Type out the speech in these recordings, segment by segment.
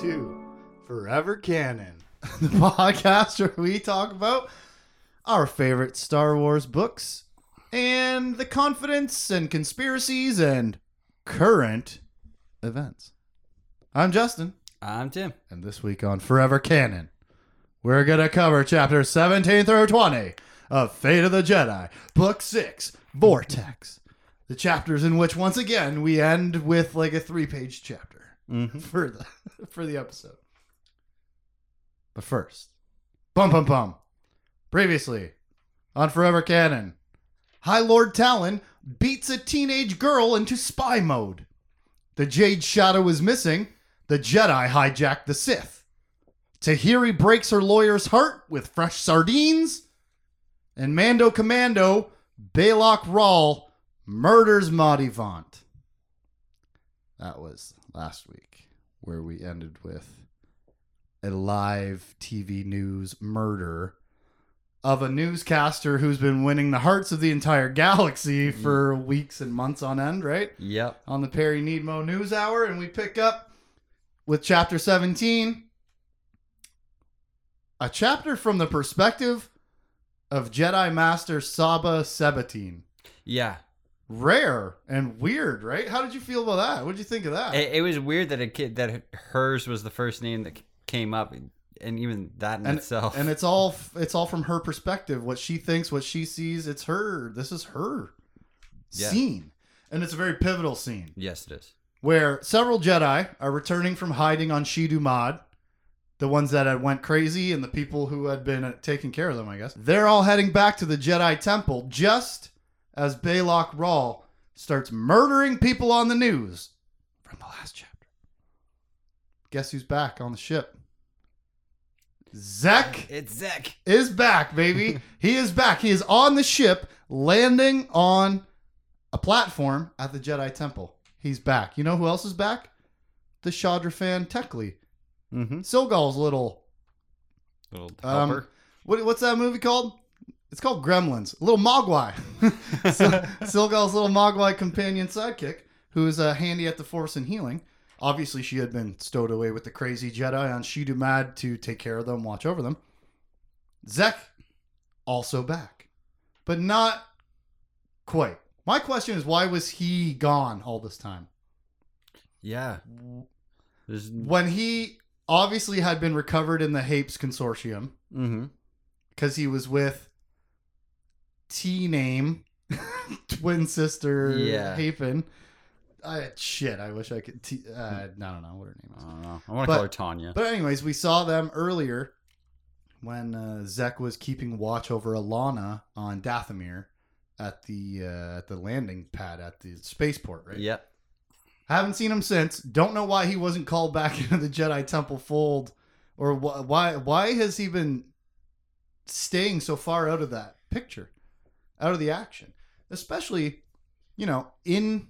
to Forever Canon, the podcast where we talk about our favorite Star Wars books and the confidence and conspiracies and current events. I'm Justin, I'm Tim. and this week on Forever Canon, we're going to cover chapters 17 through 20 of Fate of the Jedi, Book 6, Vortex. The chapters in which, once again, we end with like a three page chapter Mm-hmm. for the for the episode. But first, bum bum bum. Previously, on Forever Canon, High Lord Taalon beats a teenage girl into spy mode. The Jade Shadow is missing. The Jedi hijack the Sith. Tahiri breaks her lawyer's heart with fresh sardines. And Mando Commando, Baylock Rawl, murders Madhi Vaandt. That was last week, where we ended with a live TV news murder of a newscaster who's been winning the hearts of the entire galaxy mm-hmm. for weeks and months on end, right? Yep. On the Perre Needmo News Hour, and we pick up with chapter 17. A chapter from the perspective of Jedi Master Saba Sebatyne. Yeah. Rare and weird, right? How did you feel about that? What did you think of that? It, it was weird that a kid that hers was the first name that came up, and even that in and, itself. and it's all it's all from her perspective. What she thinks, what she sees, it's her. This is her Yeah. scene, and it's a very pivotal scene yes, it is. where several Jedi are returning from hiding on Shedu Maad. The ones that had went crazy and the people who had been uh, taking care of them, I guess. They're all heading back to the Jedi Temple just as Baylock Rawl starts murdering people on the news from the last chapter. Guess who's back on the ship? Zekk It's Zekk. is back, baby. he is back. He is on the ship, landing on a platform at the Jedi Temple. He's back. You know who else is back? The Chadra-Fan Tekli. Mm-hmm. Cilghal's little Little um, helper. what, what's that movie called? It's called Gremlins. Little Mogwai. so, Cilghal's little Mogwai companion sidekick, who is uh, handy at the Force and healing. Obviously, she had been stowed away with the crazy Jedi on Shedu Maad to take care of them, watch over them. Zekk, also back, but not quite. My question is, why was he gone all this time? yeah. There's. When he obviously had been recovered in the Hapes Consortium, Mm-hmm. because he was with T name twin sister Yeah. Hafen. I shit. I wish I could. T, uh, I don't know what her name is. I don't know. I want to call her Tanya. But anyways, we saw them earlier when uh, Zekk was keeping watch over Allana on Dathomir at the uh, at the landing pad at the spaceport. Right. Yep. Haven't seen him since. Don't know why he wasn't called back into the Jedi Temple fold, or wh- why why has he been staying so far out of that picture, out of the action, especially, you know, in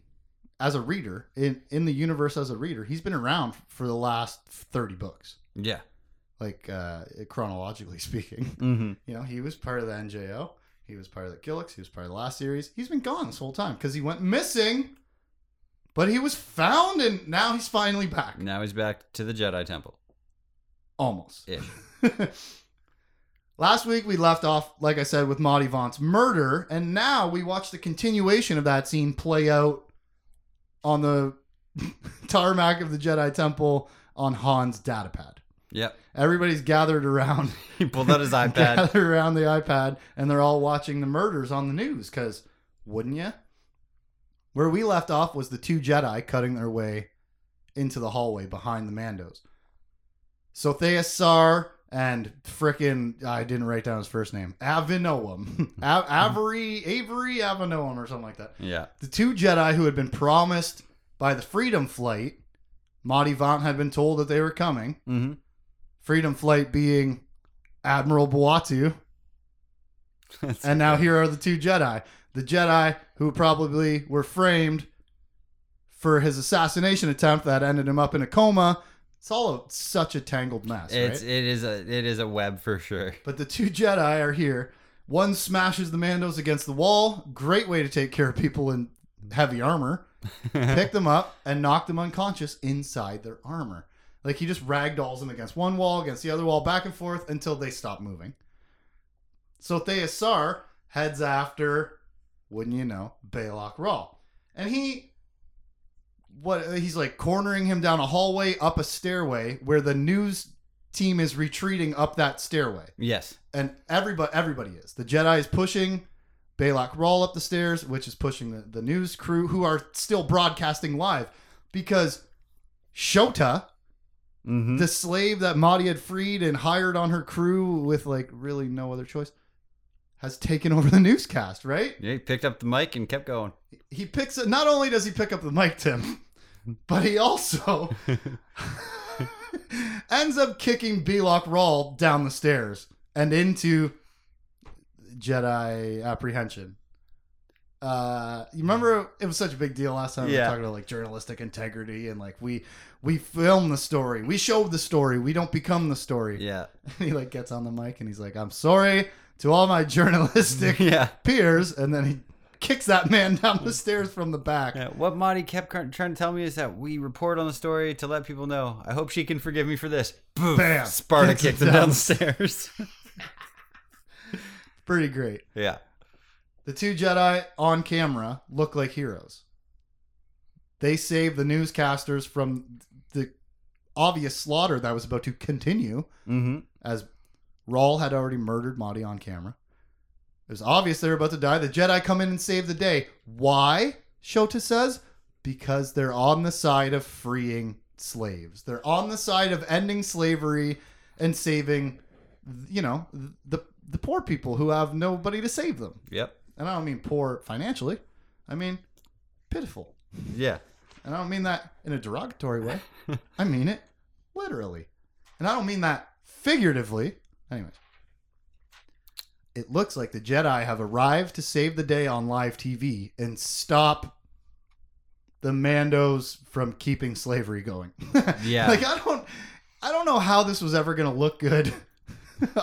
as a reader in in the universe as a reader, he's been around for the last thirty books, Yeah. like uh, chronologically speaking. Mm-hmm. You know, he was part of the NJO. He was part of the Killiks. He was part of the last series. He's been gone this whole time because he went missing. But he was found, and now he's finally back. Now he's back to the Jedi Temple. Almost. Last week we left off, like I said, with Madhi Vaandt's murder, and now we watch the continuation of that scene play out on the tarmac of the Jedi Temple on Han's datapad. Yep. Everybody's gathered around He pulled out his iPad. gathered around the iPad and they're all watching the murders on the news because wouldn't you? Where we left off was the two Jedi cutting their way into the hallway behind the Mandos. Sothais Saar and frickin' I didn't write down his first name. Avinoam. A- Avery Avery Avinoam or something like that. yeah. The two Jedi who had been promised by the Freedom Flight, Madhi Vaandt had been told that they were coming. Mm-hmm. Freedom Flight being Admiral Bwua'tu, and now here are the two Jedi. The Jedi who probably were framed for his assassination attempt that ended him up in a coma. It's all a, such a tangled mess, It's right? it is a it is a web for sure. But the two Jedi are here. One smashes the Mandos against the wall. Great way to take care of people in heavy armor. Pick them up and knock them unconscious inside their armor. Like he just ragdolls them against one wall, against the other wall, back and forth until they stop moving. Sothais Saar heads after, wouldn't you know, Balak Raw. And he what he's like cornering him down a hallway up a stairway where the news team is retreating up that stairway Yes. and everybody everybody is. The Jedi is pushing Balak Rawl up the stairs, which is pushing the, the news crew who are still broadcasting live because Shota, Mm-hmm. the slave that Madhi had freed and hired on her crew with like really no other choice, has taken over the newscast, right? yeah, he picked up the mic and kept going. He picks it not only does he pick up the mic, Tim, but he also ends up kicking Belok Rawl down the stairs and into Jedi apprehension. Uh, you remember it was such a big deal last time we were talking about like journalistic integrity and like we we film the story, we show the story, we don't become the story. Yeah. he like gets on the mic and he's like, "I'm sorry to all my journalistic yeah. peers," and then he kicks that man down the stairs from the back. Yeah, what Marty kept trying to tell me is that we report on the story to let people know. I hope she can forgive me for this. Boom. Bam. Sparta Kicks kicked him down. down the stairs. Pretty great. yeah. The two Jedi on camera look like heroes. They save the newscasters from the obvious slaughter that was about to continue Mm-hmm. as Rawl had already murdered Madhi on camera. It was obvious they were about to die. The Jedi come in and save the day. Why? Shota says, because they're on the side of freeing slaves. They're on the side of ending slavery and saving, you know, the the poor people who have nobody to save them. Yep. And I don't mean poor financially. I mean pitiful. Yeah. And I don't mean that in a derogatory way. I mean it literally. And I don't mean that figuratively. Anyways. It looks like the Jedi have arrived to save the day on live TV and stop the Mandos from keeping slavery going. Yeah. like I don't I don't know how this was ever going to look good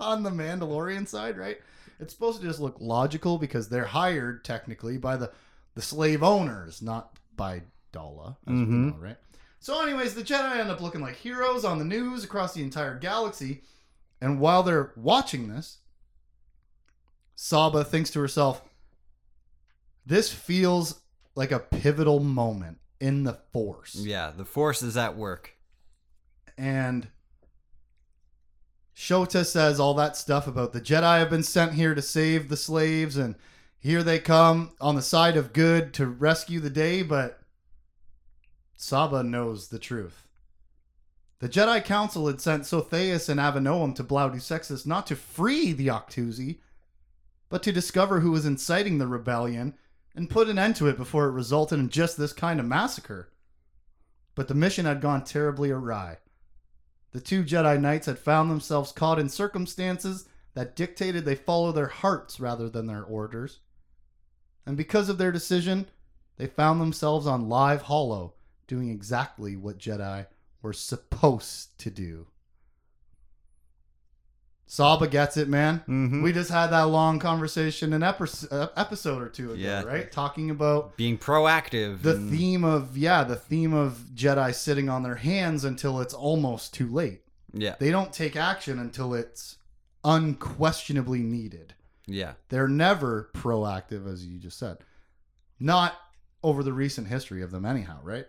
on the Mandalorian side, right? It's supposed to just look logical because they're hired technically by the the slave owners, not by Daala, as we Mhm. know, right? So, anyways, the Jedi end up looking like heroes on the news across the entire galaxy. And while they're watching this, Saba thinks to herself, "This feels like a pivotal moment in the Force." Yeah. The force is at work. and Shota says all that stuff about the Jedi have been sent here to save the slaves, and here they come on the side of good to rescue the day, but Saba knows the truth. The Jedi Council had sent Sothais and Avinoam to Blaudu Sextus not to free the Octusi, but to discover who was inciting the rebellion and put an end to it before it resulted in just this kind of massacre. But the mission had gone terribly awry. The two Jedi Knights had found themselves caught in circumstances that dictated they follow their hearts rather than their orders. And because of their decision, they found themselves on live hollow, doing exactly what Jedi were supposed to do. Saba gets it, man. Mm-hmm. We just had that long conversation an uh, episode or two ago, Yeah. right? Talking about Being proactive. the and- theme of yeah, the theme of Jedi sitting on their hands until it's almost too late. Yeah. They don't take action until it's unquestionably needed. Yeah. They're never proactive, as you just said. Not over the recent history of them, anyhow, right?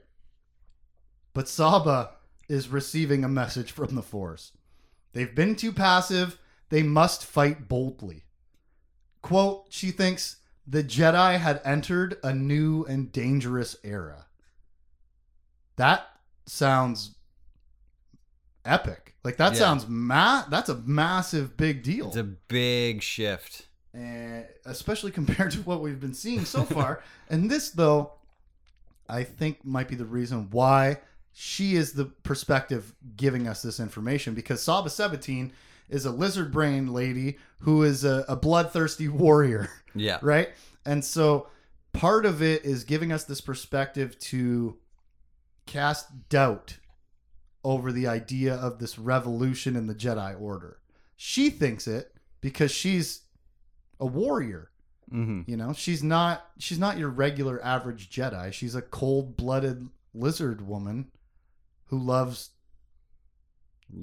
But Saba is receiving a message from the Force. They've been too passive. They must fight boldly. Quote, she thinks the Jedi had entered a new and dangerous era. That sounds epic. Like that Yeah. sounds ma that's a massive big deal It's a big shift. and especially compared to what we've been seeing so far. and this, though, I think might be the reason why she is the perspective giving us this information because Saba Sebatyne is a lizard brain lady who is a, a bloodthirsty warrior, Yeah. right? And so part of it is giving us this perspective to cast doubt over the idea of this revolution in the Jedi Order. She thinks it because she's a warrior. Mm-hmm. You know, she's not she's not your regular average Jedi. She's a cold-blooded lizard woman who loves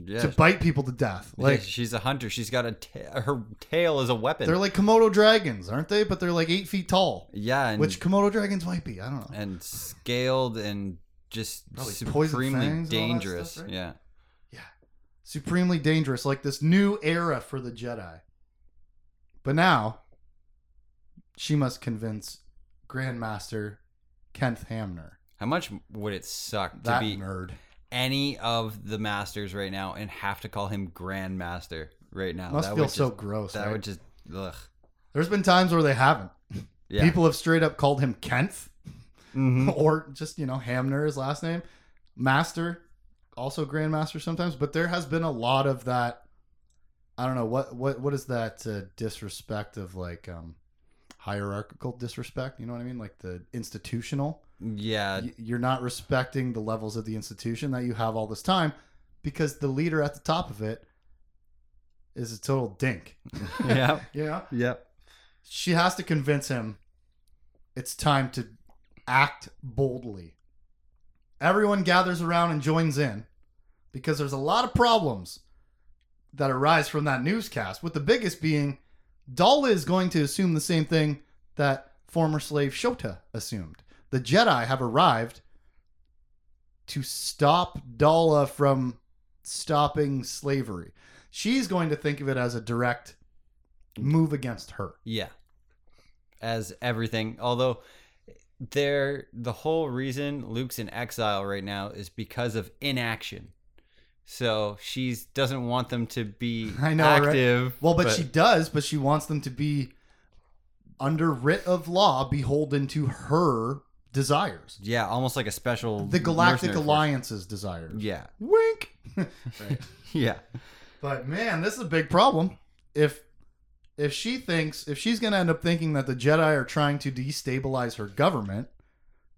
Yeah. to bite people to death. Yeah, Like she's a hunter. She's got a ta- her tail is a weapon. they're like Komodo dragons, aren't they? But they're like eight feet tall, yeah, and, which Komodo dragons might be. I don't know. and scaled and just Probably supremely fangs and all that dangerous. stuff, right? Yeah. Supremely dangerous, like this new era for the Jedi. But now, she must convince Grandmaster Kenneth Hamner, How much would it suck to that be nerd. Any of the masters right now and have to call him Grandmaster right now? Must that feel so just, gross. That right? would just ugh. There's been times where they haven't. Yeah. People have straight up called him Kenneth. Mhm. or just you know Hamner his last name, Master, also Grandmaster sometimes. But there has been a lot of that. I don't know what what what is that uh, disrespect of like um hierarchical disrespect? You know what I mean? Like the institutional. Yeah. You're not respecting the levels of the institution that you have all this time because the leader at the top of it is a total dink. yeah. yeah? Yep. she has to convince him it's time to act boldly. Everyone gathers around and joins in because there's a lot of problems that arise from that newscast, with the biggest being Daala is going to assume the same thing that former slave Shota assumed. The Jedi have arrived to stop Daala from stopping slavery. She's going to think of it as a direct move against her. Yeah. As everything, although there the whole reason Luke's in exile right now is because of inaction. So she doesn't want them to be I know, right? active. Well, but, she does, but she wants them to be under writ of law, beholden to her desires. yeah, almost like a special The Galactic mercenary. Alliance's desires. Yeah. Wink. right. Yeah. But man, this is a big problem. If if she thinks if she's going to end up thinking that the Jedi are trying to destabilize her government,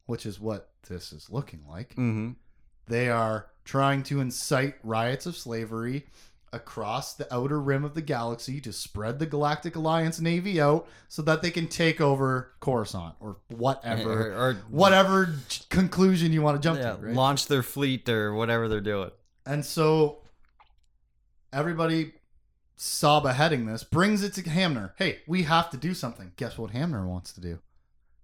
which is what this is looking like, Mhm. they are trying to incite riots of slavery across the outer rim of the galaxy to spread the Galactic Alliance Navy out so that they can take over Coruscant or whatever. Or, or Whatever conclusion you want to jump yeah, to, right? launch their fleet or whatever they're doing. And so everybody Saba heading this brings it to Hamner. Hey, we have to do something. Guess what Hamner wants to do?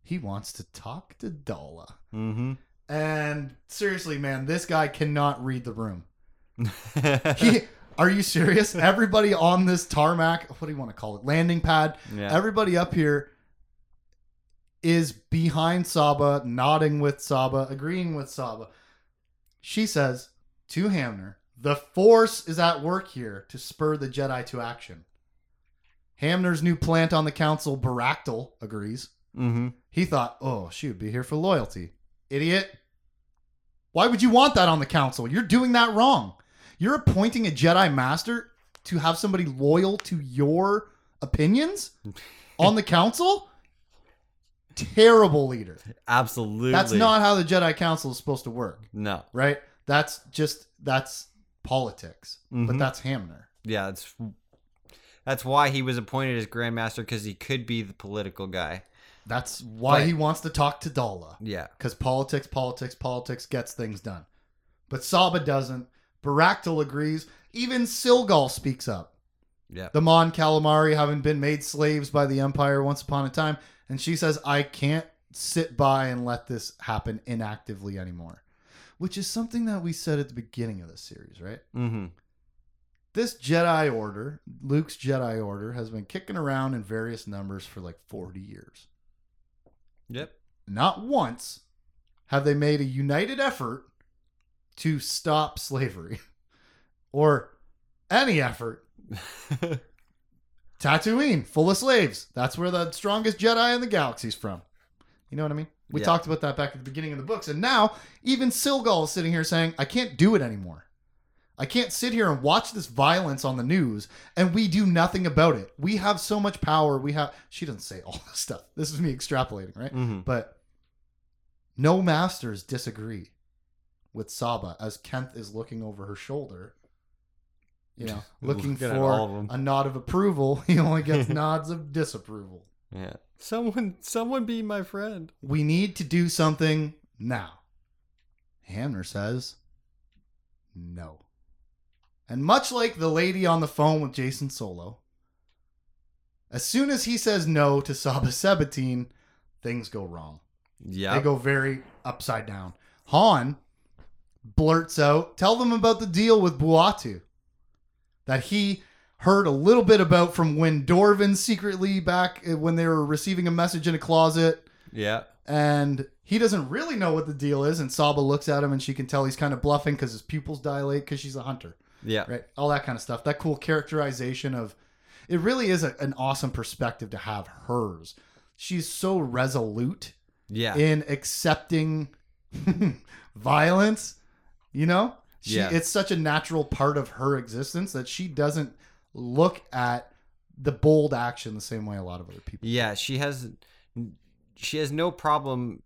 He wants to talk to Daala. Mm-hmm. And seriously, man, this guy cannot read the room. He, are you serious? Everybody on this tarmac, what do you want to call it? Landing pad. yeah. Everybody up here is behind Saba, nodding with Saba, agreeing with Saba. She says to Hamner, the Force is at work here to spur the Jedi to action. Hamner's new plant on the council, Barratk'l, agrees. mm-hmm. He thought, oh, she would be here for loyalty. Idiot. Why would you want that on the council? You're doing that wrong. You're appointing a Jedi Master to have somebody loyal to your opinions on the council? Terrible leader. Absolutely. That's not how the Jedi Council is supposed to work, No. right? That's just that's politics. But Mhm. that's Hamner. Yeah, that's that's why he was appointed as Grandmaster because he could be the political guy. That's why But- he wants to talk to Daala. Yeah. because politics, politics, politics gets things done. But Saba doesn't. Barratk'l agrees. Even Cilghal speaks up. Yeah. The Mon Calamari having been made slaves by the Empire once upon a time, and she says, "I can't sit by and let this happen inactively anymore," which is something that we said at the beginning of this series, right? Mm-hmm. This Jedi Order, Luke's Jedi Order, has been kicking around in various numbers for like forty years. Yep. Not once have they made a united effort to stop slavery or any effort. Tatooine, full of slaves. That's where the strongest Jedi in the galaxy's from. You know what I mean? We Yeah. talked about that back at the beginning of the books. And now, even Cilghal is sitting here saying, I can't do it anymore. I can't sit here and watch this violence on the news and we do nothing about it. We have so much power. We have. She doesn't say all this stuff. This is me extrapolating, right? mm-hmm. But no masters disagree with Saba as Kenth is looking over her shoulder. You know, looking Looking at all of for 'em. a nod of approval. He only gets nods of disapproval. Yeah. Someone, someone be my friend. We need to do something now. Hamner says, no. And much like the lady on the phone with Jacen Solo, as soon as he says no to Saba Sebatyne, things go wrong. Yeah. They go very upside down. Han blurts out, tell them about the deal with Bwua'tu that he heard a little bit about from when Dorvan secretly back uh, when they were receiving a message in a closet Yeah. and he doesn't really know what the deal is and Saba looks at him and she can tell he's kind of bluffing because his pupils dilate because she's a hunter Yeah. right all that kind of stuff that cool characterization of it really is a, an awesome perspective to have hers she's so resolute Yeah. in accepting violence you know she, Yeah. it's such a natural part of her existence that she doesn't look at the bold action the same way a lot of other people Yeah, she has she has no problem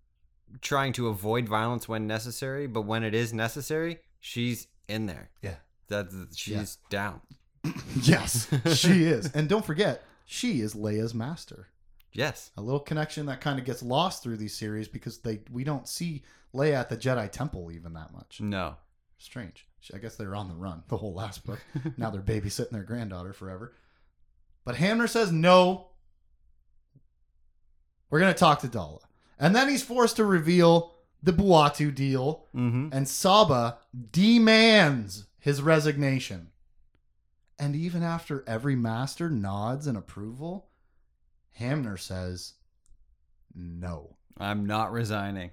trying to avoid violence when necessary, but when it is necessary, she's in there. yeah That's she's down. yes she is and don't forget she is leia's master Yes. a little connection that kind of gets lost through these series because they we don't see leia at the jedi temple even that much. No. strange. I guess they were on the run the whole last book. Now they're babysitting their granddaughter forever. But hamner says no. We're going to talk to Daala. And then he's forced to reveal the Bwua'tu deal. Mm-hmm. and saba demands his resignation. And even after every master nods in approval hamner says no. I'm not resigning.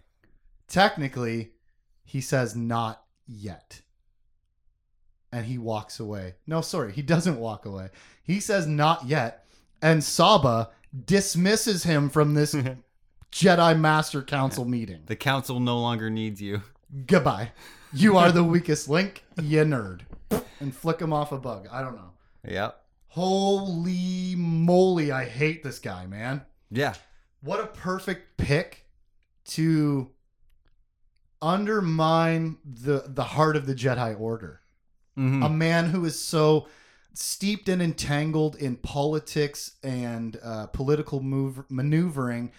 technically he says not yet. And he walks away. No sorry he doesn't walk away. He says not yet. And saba dismisses him from this jedi master council meeting. The council no longer needs you. goodbye. You are the weakest link you nerd. And flick him off a bug. I don't know. Yep. Holy moly i hate this guy man Yeah. what a perfect pick to undermine the the heart of the Jedi Order. Mm-hmm. A man who is so steeped and entangled in politics and uh, political move, maneuvering,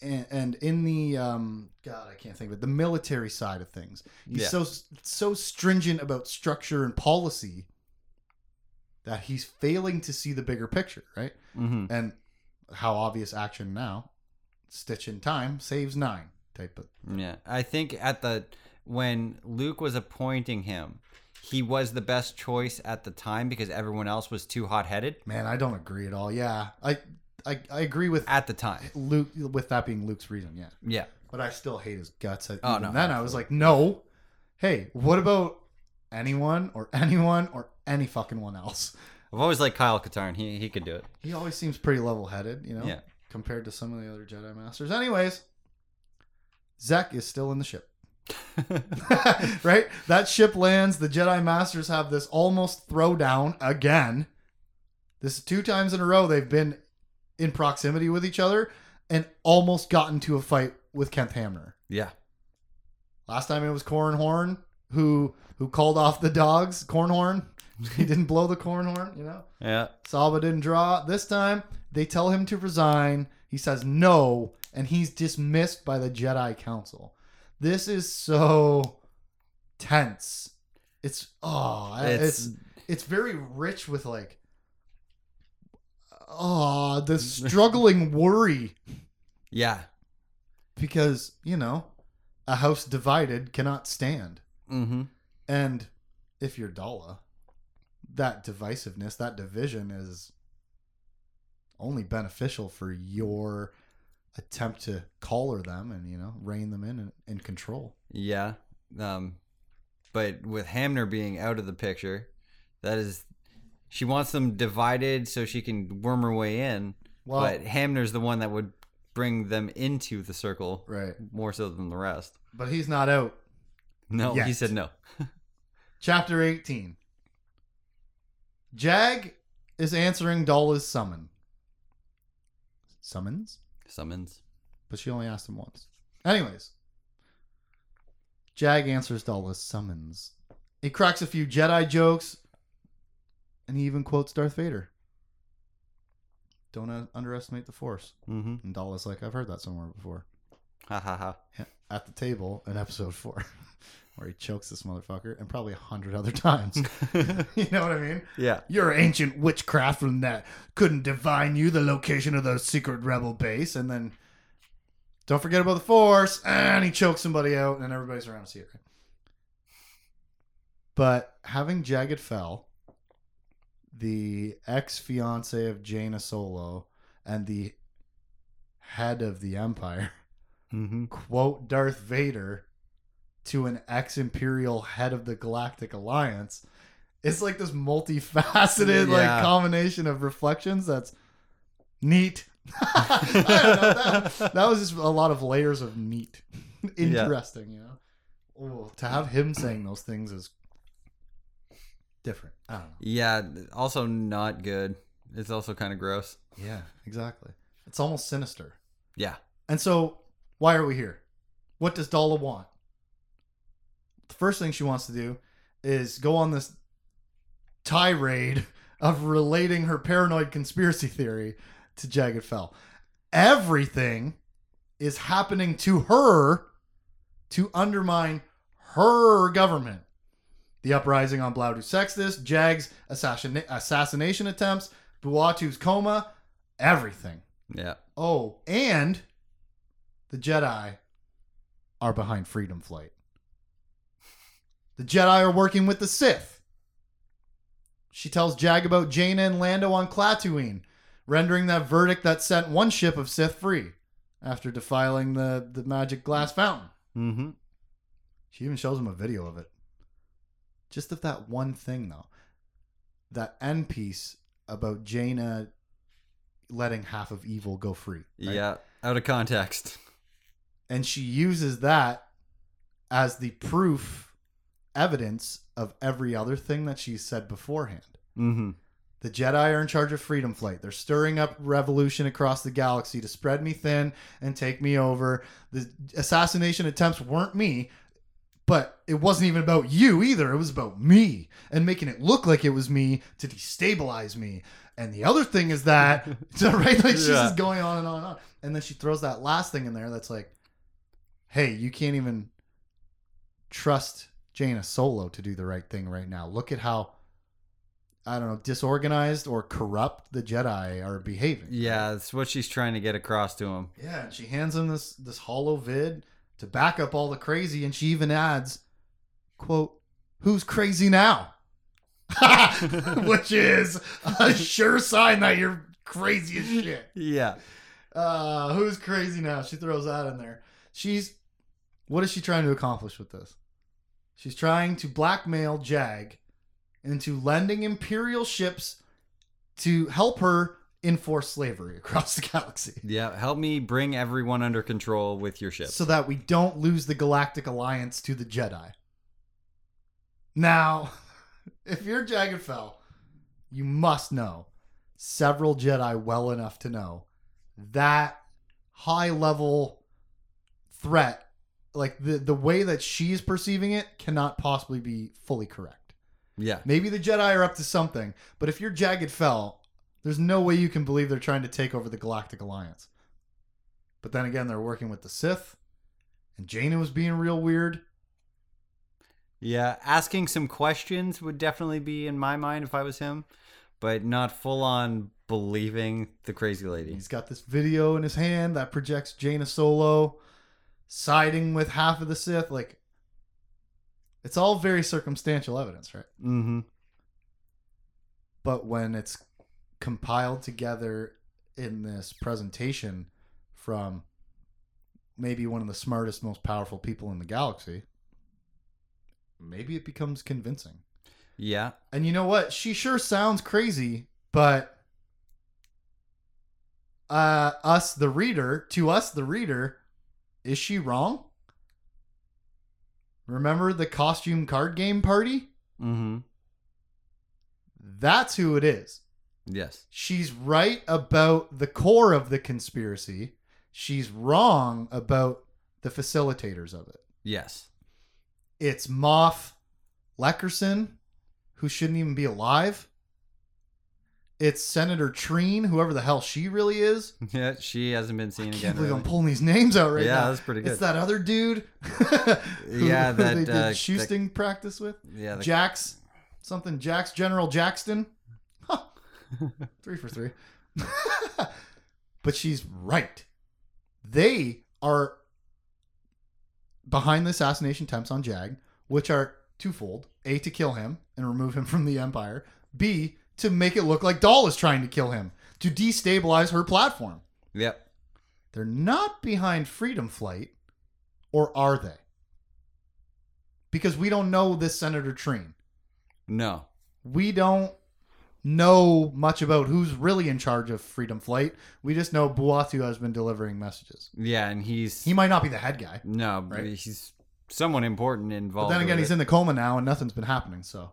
and, and in the um, God, I can't think of it, the military side of things. He's Yeah. so so stringent about structure and policy that he's failing to see the bigger picture, right? mm-hmm. and how obvious action now stitch in time saves nine type of Yeah, I think at the when Luke was appointing him, he was the best choice at the time because everyone else was too hot-headed. Man i don't agree at all. Yeah i i, I agree with at the time. luke with that being luke's reason yeah. Yeah, but i still hate his guts. Oh, oh no, no then i was like no. Hey what about anyone or anyone or any fucking one else I've always liked Kyle Katarn. He he could do it. he always seems pretty level-headed you know Yeah. compared to some of the other jedi masters anyways Zekk is still in the ship right? That ship lands. The Jedi Masters have this almost throwdown again. This is two times in a row they've been in proximity with each other and almost got into a fight with Kenth Hamner. yeah, Last time it was Corran Horn who who called off the dogs. Cornhorn. He didn't blow the cornhorn, you know. yeah, Saba didn't draw. This time they tell him to resign. He says no, and he's dismissed by the Jedi Council. This is so tense. It's oh, it's it's, it's, very rich with like oh the struggling worry yeah. because you know a house divided cannot stand, Mm-hmm. and if you're Daala, that divisiveness, that division is only beneficial for your attempt to collar them and you know rein them in and, and control. Yeah. Um, but with Hamner being out of the picture, that is, she wants them divided so she can worm her way in. Well, but Hamner's the one that would bring them into the circle right, more so than the rest. but he's not out. No, he said no. Chapter 18. Jag is answering Daala's summon. Summons? Summons. But she only asked him once. Anyways, Jag answers Daala's summons. He cracks a few Jedi jokes, and he even quotes Darth Vader. Don't underestimate the Force. Mm-hmm. And Daala's like, I've heard that somewhere before. Ha ha ha. At the table in episode four. where he chokes this motherfucker, and probably a hundred other times. you know what I mean? yeah. You're ancient witchcraft from that couldn't divine you the location of the secret rebel base, and then don't forget about the force, and he chokes somebody out, and everybody's around to see it. Right? But having Jagged Fel, the ex fiance of Jaina Solo, and the head of the Empire Mm-hmm. quote Darth Vader to an ex Imperial head of the Galactic Alliance. It's like this multifaceted like combination of reflections that's neat. I don't know, that, that was just a lot of layers of neat. Interesting, you know. Ooh, to have him saying those things is different. I don't know. Yeah. Also not good. It's also kind of gross. Yeah, exactly. It's almost sinister. Yeah. And so, why are we here? What does Dala want? The first thing she wants to do is go on this tirade of relating her paranoid conspiracy theory to Jagged Fel. Everything is happening to her to undermine her government. The uprising on Blaudu Sextus, Jag's assassin- assassination attempts, Bwua'tu's coma, everything. Yeah. Oh, and the Jedi are behind Freedom Flight. The Jedi are working with the Sith. She tells Jag about Jaina and Lando on Klatooine, rendering that verdict that sent one ship of Sith free after defiling the, the magic glass fountain. Mm-hmm. She even shows him a video of it. Just of that one thing, though. That end piece about Jaina letting half of evil go free. right? Yeah. Out of context. And she uses that as the proof evidence of every other thing that she said beforehand. Mm-hmm. the jedi are in charge of freedom flight. They're stirring up revolution across the galaxy to spread me thin and take me over. The assassination attempts weren't me but it wasn't even about you either. It was about me and making it look like it was me to destabilize me. And the other thing is that right like she's Yeah. just going on and on and on. And then she throws that last thing in there that's like hey you can't even trust Jaina Solo to do the right thing right now look at how I don't know disorganized or corrupt the Jedi are behaving Yeah, that's what she's trying to get across to him. yeah, and she hands him this this hollow vid to back up all the crazy, and she even adds, "quote Who's crazy now?" Which is a sure sign that you're crazy as shit. Yeah. Uh, who's crazy now? She throws that in there. She's what is she trying to accomplish with this? She's trying to blackmail Jag into lending Imperial ships to help her enforce slavery across the galaxy. Yeah. Help me bring everyone under control with your ship. so that we don't lose the Galactic Alliance to the Jedi. Now, if you're Jagged Fel, you must know several Jedi well enough to know that high level threat, like the, the way that she's perceiving it, cannot possibly be fully correct. yeah. Maybe the Jedi are up to something, but if you're Jagged Fel, there's no way you can believe they're trying to take over the Galactic Alliance. But then again, they're working with the Sith, and Jaina was being real weird. Yeah. Asking some questions would definitely be in my mind if I was him, but not full on believing the crazy lady. He's got this video in his hand that projects Jaina Solo siding with half of the Sith. Like, it's all very circumstantial evidence, right? Mm-hmm. but when it's compiled together in this presentation from maybe one of the smartest most powerful people in the galaxy maybe it becomes convincing Yeah. and you know what she sure sounds crazy but uh us the reader to us the reader is she wrong remember the costume card game party Mm-hmm. that's who it is Yes. she's right about the core of the conspiracy. She's wrong about the facilitators of it. Yes. It's Moff Lecersen, who shouldn't even be alive. It's Senator Treen, whoever the hell she really is. Yeah, she hasn't been seen I again. believe I'm pulling these names out right yeah, now. that's pretty good. It's that other dude. who- Yeah, that, they did uh, shoesting practice with. yeah, the, Jax, something Jax, General Jackson. Huh. three for three. but she's right. They are behind the assassination attempts on Jag, which are twofold: a to kill him and remove him from the Empire; b to make it look like Dahl is trying to kill him to destabilize her platform. yep. They're not behind Freedom Flight, or are they? Because we don't know this Senator Treen. No. We don't know much about who's really in charge of Freedom Flight. We just know Bwua'tu has been delivering messages. Yeah, and he's He might not be the head guy. no, but right? he's someone important But involved. then again, he's it. in the coma now and nothing's been happening, so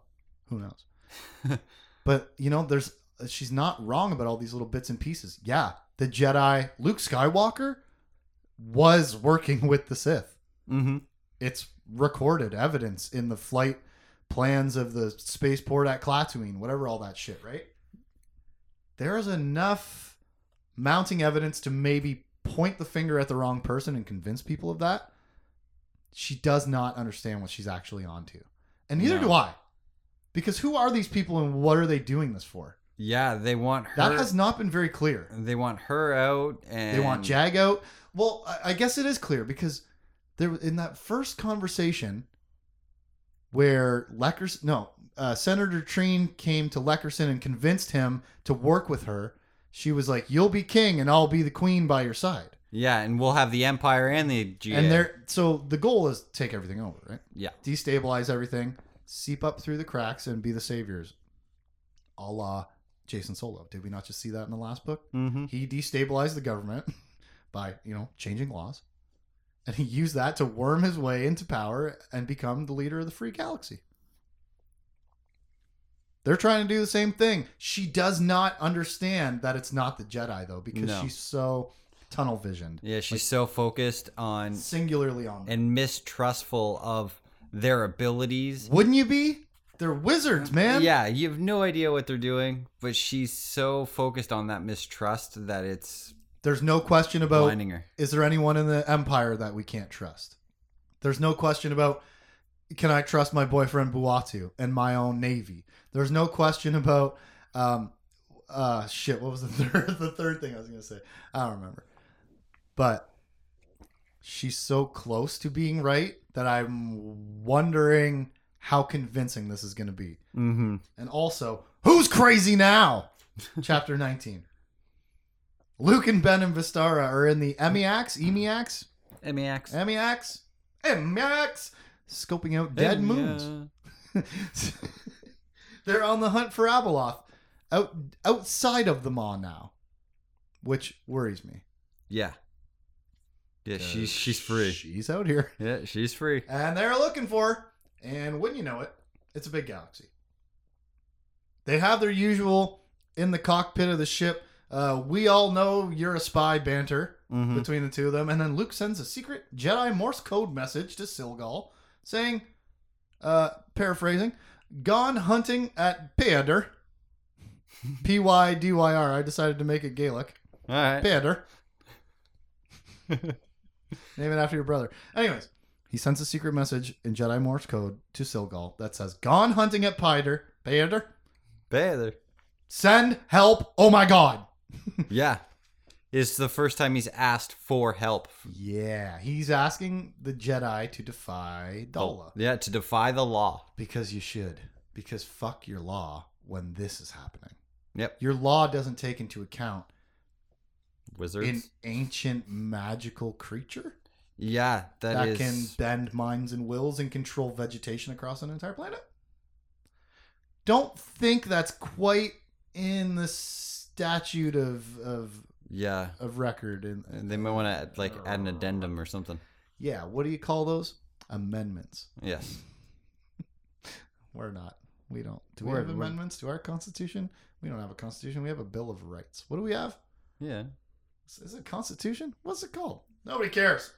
who knows? but, you know, there's she's not wrong about all these little bits and pieces. Yeah, the Jedi Luke Skywalker was working with the Sith. Mm-hmm. it's recorded evidence in the flight plans of the spaceport at Klatooine, whatever all that shit, right? There is enough mounting evidence to maybe point the finger at the wrong person and convince people of that. She does not understand what she's actually onto. And neither No. do I. Because who are these people and what are they doing this for? Yeah, they want her. That has not been very clear. they want her out, and They want Jag out. Well, I- guess it is clear because there in that first conversation where Lecersen, no, uh, Senator Treen came to Lecersen and convinced him to work with her. She was like, "You'll be king, and I'll be the queen by your side." Yeah, and we'll have the Empire and the GA. And there, so the goal is take everything over, right? yeah, Destabilize everything, seep up through the cracks, and be the saviors, a la Jacen Solo. Did we not just see that in the last book? mm-hmm. he destabilized the government by you know changing laws and he used that to worm his way into power and become the leader of the free galaxy they're trying to do the same thing she does not understand that it's not the jedi though because No. she's so tunnel visioned yeah. She's so focused on singularly on them. and mistrustful of their abilities. wouldn't you be they're wizards man Yeah, you have no idea what they're doing, but she's so focused on that mistrust that it's there's no question about blinding her. is there anyone in the empire that we can't trust? There's no question about can I trust my boyfriend Bwua'tu and my own navy? There's no question about um uh shit, what was the third the third thing I was gonna say? I don't remember. But she's so close to being right that I'm wondering how convincing this is gonna be. Mm-hmm. And also, who's crazy now? Chapter 19. Luke and Ben and Vestara are in the Emiax, Emiax, Emiax. Emiax, Emiax, scoping out dead moons. They're on the hunt for Abeloth, out outside of the Maw now, which worries me. Yeah. Yeah, she's she's free. She's out here, Yeah, she's free. and they're looking for. her. And wouldn't you know it, it's a big galaxy. They have their usual in the cockpit of the ship. Uh, we all know you're a spy banter Mm-hmm. between the two of them, and then Luke sends a secret Jedi Morse code message to Cilghal saying, uh, paraphrasing, "Gone hunting at Peader." P Y D Y R. I decided to make it Gaelic. All right. Peader. Name it after your brother. Anyways, he sends a secret message in Jedi Morse code to Cilghal that says, "Gone hunting at Peader. Peader. Bather. Send help. Oh my god." Yeah. It's the first time he's asked for help. Yeah, he's asking the Jedi to defy Daala. Oh, yeah, to defy the law. Because you should. Because fuck your law when this is happening. Yep. Your law doesn't take into account Wizards. an ancient magical creature yeah, that, that is. can bend minds and wills and control vegetation across an entire planet. Don't think that's quite in the statute of of, Yeah. of record. And They might want to like add an addendum or something. yeah, what do you call those? Amendments. Yes. We're not. We don't. Do we We're- have amendments to our constitution? We don't have a constitution. We have a Bill of Rights. What do we have? Yeah. Is- it Constitution? What's it called? Nobody cares.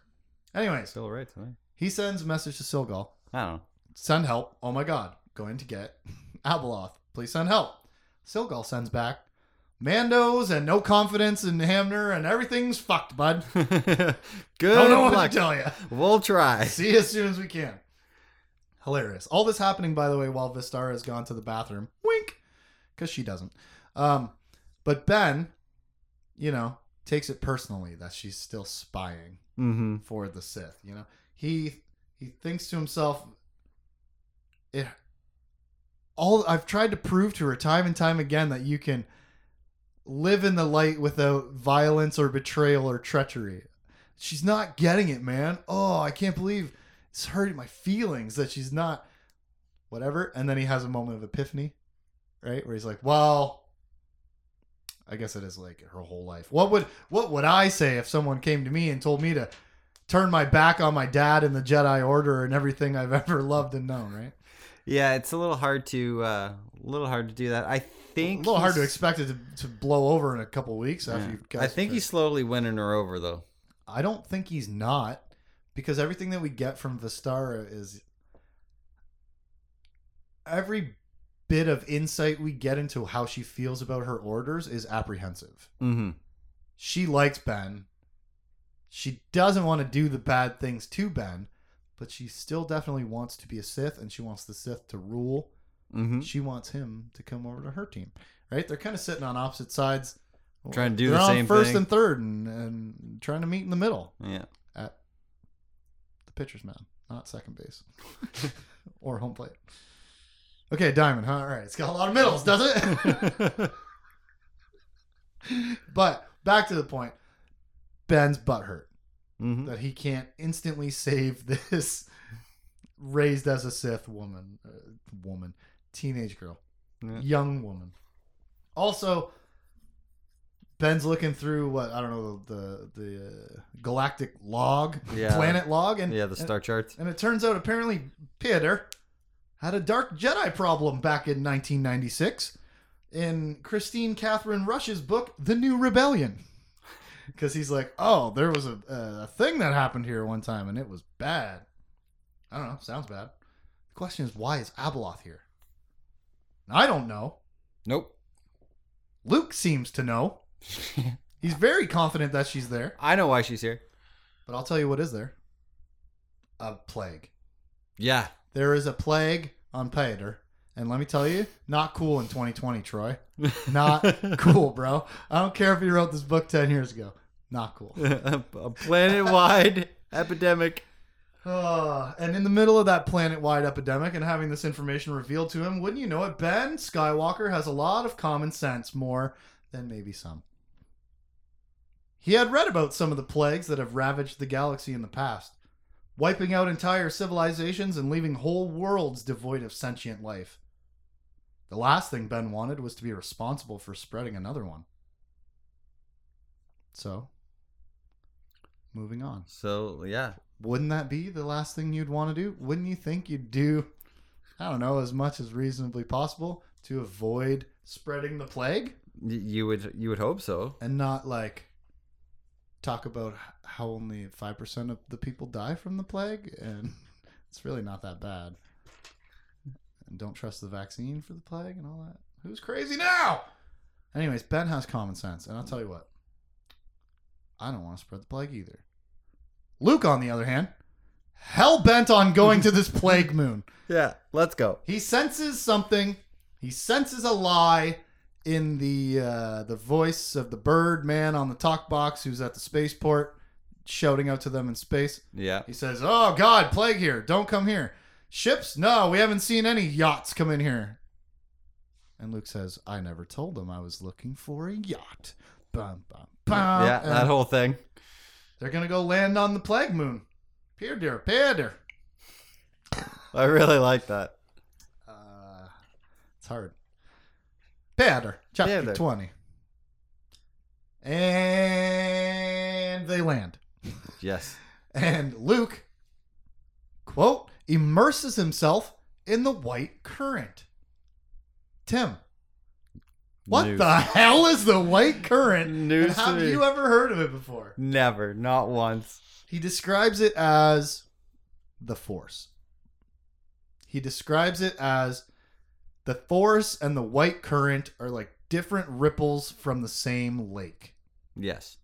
Anyways, Still right. Right? he sends a message to Cilghal. I don't know. Send help. Oh my god. Going to get Abeloth. Please send help. Cilghal sends back. Mandos and no confidence in Hamner and everything's fucked, bud. Good Don't know what luck. to tell you. We'll try. See you as soon as we can. Hilarious. All this happening, by the way, while Vestara has gone to the bathroom. Wink, because she doesn't. Um, but Ben, you know, takes it personally that she's still spying Mm-hmm. for the Sith. You know, he he thinks to himself, it. All I've tried to prove to her time and time again that you can live in the light without violence or betrayal or treachery. She's not getting it, man. Oh, I can't believe it's hurting my feelings that she's not whatever. And then he has a moment of epiphany, right? Where he's like, "Well, I guess it is like her whole life. What would what would I say if someone came to me and told me to turn my back on my dad and the Jedi Order and everything I've ever loved and known, right? Yeah, it's a little hard to uh, a little hard to do that. I think a little hard to expect it to, to blow over in a couple weeks after yeah. you guys I think he's slowly winning her over though. I don't think he's not because everything that we get from Vestara is every bit of insight we get into how she feels about her orders is apprehensive. Mm-hmm. She likes Ben. She doesn't want to do the bad things to Ben, but she still definitely wants to be a Sith and she wants the Sith to rule. Mm-hmm. She wants him to come over to her team. Right? They're kind of sitting on opposite sides. Trying to do They're the same first thing. and third and, and trying to meet in the middle Yeah. at the pitcher's mound, not second base or home plate. Okay, diamond. Huh? All right, it's got a lot of middles, does it? but back to the point. Ben's butthurt Mm-hmm. that he can't instantly save this raised as a Sith woman, uh, woman, teenage girl, Yeah. young woman. Also, Ben's looking through what I don't know the the, the uh, galactic log, Yeah. planet log, and Yeah, the star charts. and it turns out apparently Peter had a dark Jedi problem back in 1996 in Kristine Kathryn Rusch's book, The New Rebellion. Because he's like, oh, there was a, a thing that happened here one time and it was bad. I don't know. Sounds bad. The question is, why is Abeloth here? I don't know. Nope. Luke seems to know. He's very confident that she's there. I know why she's here. But I'll tell you what is there a plague. Yeah. There is a plague on Paeter. And let me tell you, not cool in 2020, Troy. Not cool, bro. I don't care if you wrote this book 10 years ago. Not cool. a planet-wide epidemic. Uh, and in the middle of that planet wide epidemic and having this information revealed to him, wouldn't you know it, Ben Skywalker has a lot of common sense, more than maybe some. He had read about some of the plagues that have ravaged the galaxy in the past, wiping out entire civilizations and leaving whole worlds devoid of sentient life. The last thing Ben wanted was to be responsible for spreading another one. So, moving on. So yeah, Wouldn't that be the last thing you'd want to do? Wouldn't you think you'd do, I don't know, as much as reasonably possible to avoid spreading the plague you would you would hope so. and not like talk about how only 5% of the people die from the plague? And it's really not that bad. And don't trust the vaccine for the plague and all that. Who's crazy now? Anyways, Ben has common sense. And I'll tell you what, I don't want to spread the plague either. Luke, on the other hand, hell bent on going to this plague moon. Yeah, let's go. He senses something. He senses a lie in the uh, the voice of the bird man on the talk box who's at the spaceport shouting out to them in space. Yeah. He says, "Oh God, plague here! Don't come here. Ships? No, we haven't seen any yachts come in here." And Luke says, "I never told them I was looking for a yacht." Bum, bum, bum. yeah, And that whole thing. they're gonna go land on the plague moon. Peter, Peter. I really like that. Uh, it's hard. Peter, chapter Peter. 20. And they land. Yes. And Luke, quote, immerses himself in the white current. Tim, what News. the hell is the white current? News and have you ever heard of it before? Never, not once. He describes it as the Force. He describes it as the Force and the white current are like different ripples from the same lake. Yes.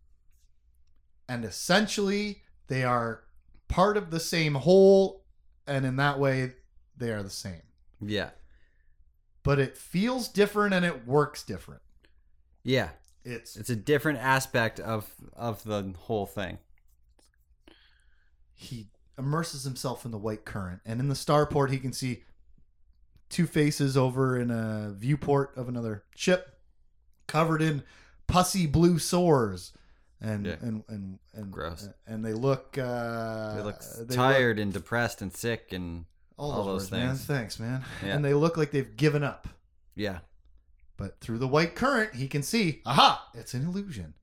And essentially, they are part of the same whole, and in that way, they are the same. Yeah. But it feels different and it works different. Yeah. It's It's a different aspect of of the whole thing. he immerses himself in the white current, and in the starport, he can see two faces over in a viewport of another ship, covered in pussy blue sores, and Yeah. and and and Gross. and they look uh, They look they tired and depressed and sick and all, all those, words, man. things. Thanks, man. Yeah. And they look like they've given up. yeah. But through the white current, he can see, aha, it's an illusion.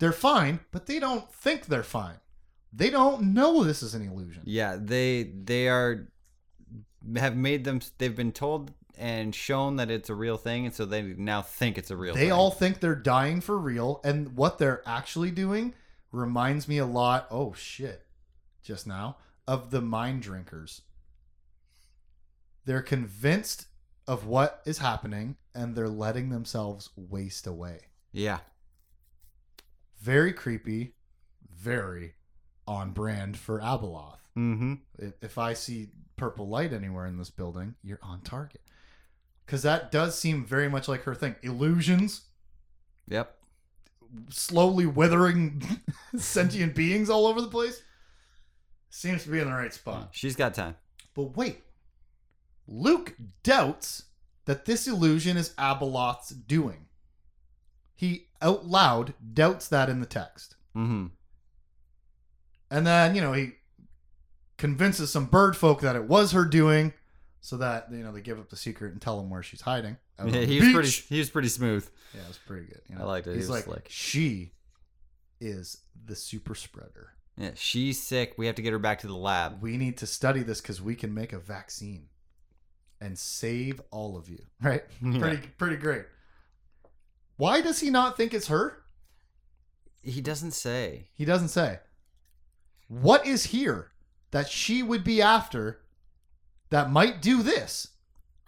They're fine, but they don't think they're fine. They don't know this is an illusion. Yeah, they they are have made them they've been told and shown that it's a real thing and so they now think it's a real They thing. all think they're dying for real, and what they're actually doing reminds me a lot. Oh shit! Just now of the mind drinkers. They're convinced of what is happening, and they're letting themselves waste away. Yeah. Very creepy, very on brand for Abeloth. Mhm. If if I see purple light anywhere in this building, you're on target. Because that does seem very much like her thing. Illusions, Yep. slowly withering sentient beings all over the place. Seems to be in the right spot. She's got time. But wait, Luke doubts that this illusion is Abeloth's doing. He out loud doubts that in the text. Mhm. And then, you know, he convinces some bird folk that it was her doing so that, you know, they give up the secret and tell him where she's hiding. Yeah, he was pretty he was pretty smooth. Yeah, it was pretty good. you I liked it. He's was like, slick. she is the super spreader. Yeah, she's sick. We have to get her back to the lab. We need to study this because we can make a vaccine and save all of you. Right? Yeah. Pretty, pretty great. Why does he not think it's her? He doesn't say. He doesn't say. What is here that she would be after that might do this?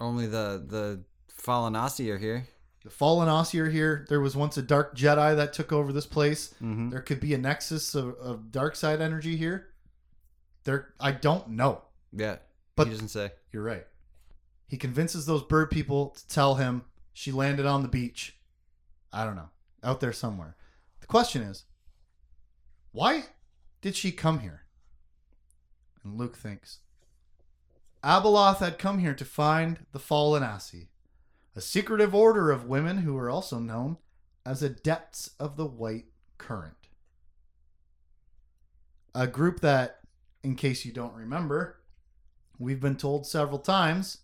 Only the the Fallanassi are here. The Fallanassi are here. There was once a dark Jedi that took over this place. Mhm. There could be a nexus of, of dark side energy here. There, I don't know. Yeah. But- he doesn't say. You're right. He convinces those bird people to tell him she landed on the beach. I don't know, out there somewhere. The question is, why did she come here? And Luke thinks Abeloth had come here to find the Fallanassi, a secretive order of women who are also known as adepts of the white current. A group that, in case you don't remember, we've been told several times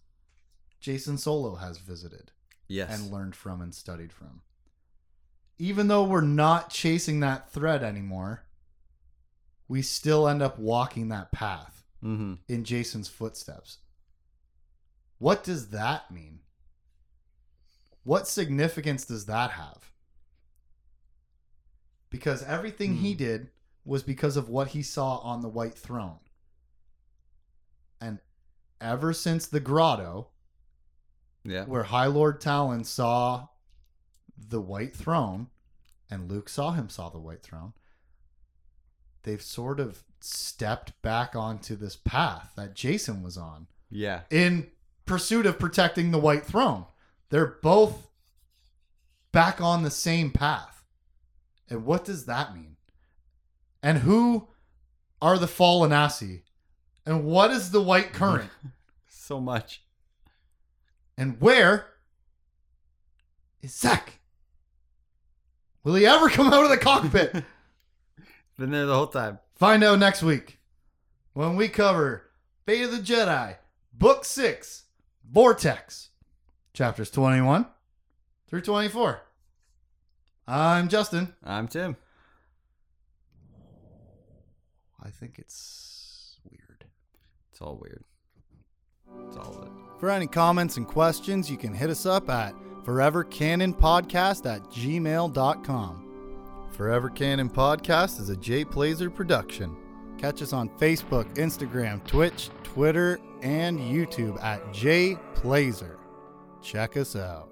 Jacen Solo has visited Yes. and learned from and studied from. Even though we're not chasing that thread anymore, we still end up walking that path mm-hmm. in Jacen's footsteps. What does that mean? What significance does that have? Because everything he Hmm. did was because of what he saw on the white throne. And ever since the grotto, Yeah. where High Lord Taalon saw the white throne and Luke saw him saw the white throne, they've sort of stepped back onto this path that Jacen was on Yeah. in pursuit of protecting the white throne. They're both back on the same path. And what does that mean? And who are the Fallanassi? And what is the white current? So much. And where is Zekk? Will he ever come out of the cockpit? Been there the whole time. Find out next week when we cover Fate of the Jedi, Book 6, Vortex, chapters 21 through 24. I'm Justin. I'm Tim. I think it's weird. It's all weird. It's all of it. For any comments and questions, you can hit us up at forevercanonpodcast at gmail.com. Forever Canon Podcast is a Jay Plazer production. Catch us on Facebook, Instagram, Twitch, Twitter, and YouTube at Jay Plazer. Check us out.